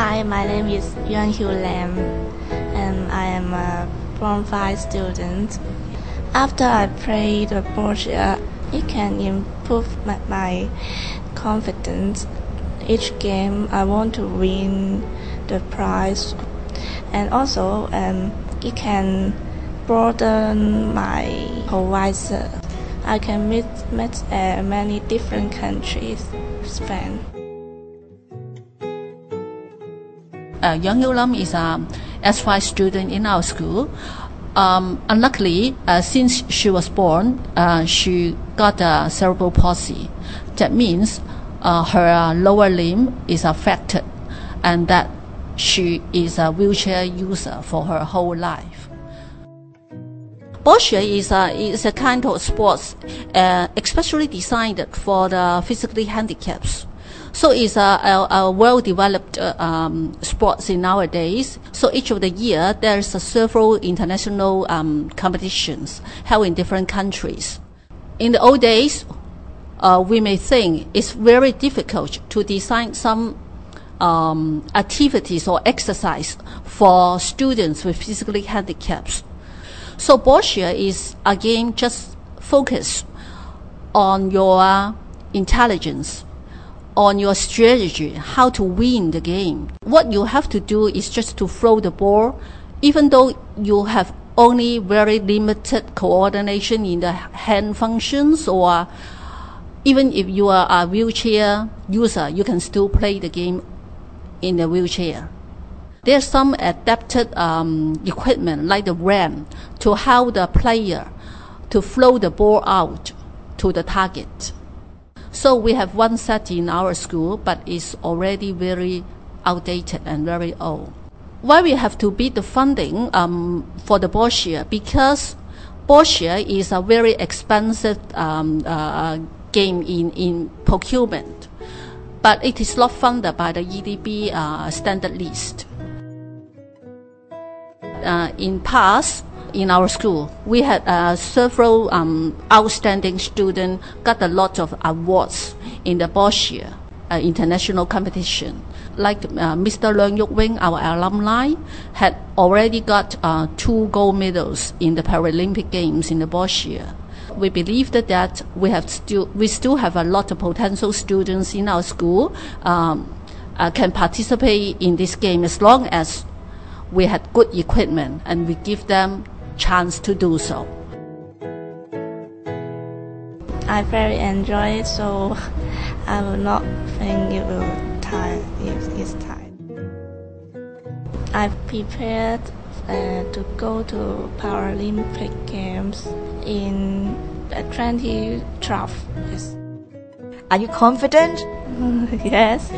Hi, my name is Yeung Hiu Lam, and I am a Form 5 student. After I play the boccia, it can improve my, my confidence. Each game, I want to win the prize, and also um, it can broaden my horizon. I can meet, meet uh, many different countries, Spain. Uh, Young Lam is a S5 student in our school. Um, unluckily, uh, since she was born, uh, she got a cerebral palsy. That means uh, her lower limb is affected, and that she is a wheelchair user for her whole life. Boccia is a, is a kind of sports uh, especially designed for the physically handicapped. So it's a, a, a well-developed uh, um, sports in nowadays. So each of the year there's several international um, competitions held in different countries. In the old days, uh, we may think it's very difficult to design some um, activities or exercise for students with physically handicaps. So Boccia is again just focus on your intelligence on your strategy, how to win the game. What you have to do is just to throw the ball, even though you have only very limited coordination in the hand functions or even if you are a wheelchair user, you can still play the game in the wheelchair. There's some adapted um, equipment like the ramp to help the player to throw the ball out to the target. So we have one set in our school, but it's already very outdated and very old. Why we have to beat the funding um, for the Boccia? Because Boccia is a very expensive um, uh, game in, in procurement, but it is not funded by the EDB uh, standard list. Uh, in past, in our school. We had uh, several um, outstanding students got a lot of awards in the Boccia uh, international competition. Like uh, Mr. Leung Yuk Wing, our alumni, had already got uh, two gold medals in the Paralympic Games in the Boccia. We believe that, that we have still we still have a lot of potential students in our school um, uh, can participate in this game as long as we had good equipment and we give them chance to do so. I very enjoy it, so I will not think it will tire if it's time. I've prepared uh, to go to Paralympic Games in uh, 2012. Yes. Are you confident? yes.